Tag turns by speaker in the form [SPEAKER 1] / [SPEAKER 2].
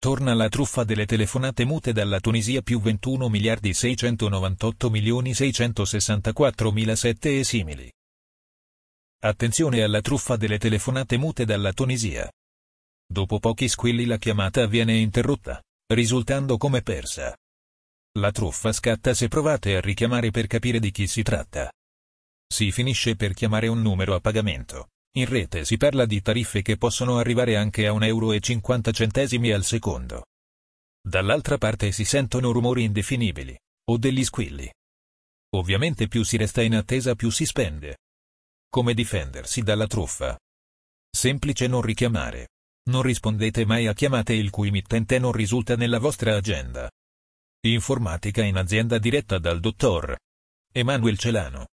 [SPEAKER 1] Torna la truffa delle telefonate mute dalla Tunisia più 21 miliardi 698 milioni 664 mila sette e simili. Attenzione alla truffa delle telefonate mute dalla Tunisia. Dopo pochi squilli la chiamata viene interrotta, risultando come persa. La truffa scatta se provate a richiamare per capire di chi si tratta. Si finisce per chiamare un numero a pagamento. In rete si parla di tariffe che possono arrivare anche a 1,50 euro al secondo. Dall'altra parte si sentono rumori indefinibili, o degli squilli. Ovviamente più si resta in attesa più si spende. Come difendersi dalla truffa? Semplice non richiamare. Non rispondete mai a chiamate il cui mittente non risulta nella vostra agenda. Informatica in azienda diretta dal dottor Emanuel Celano.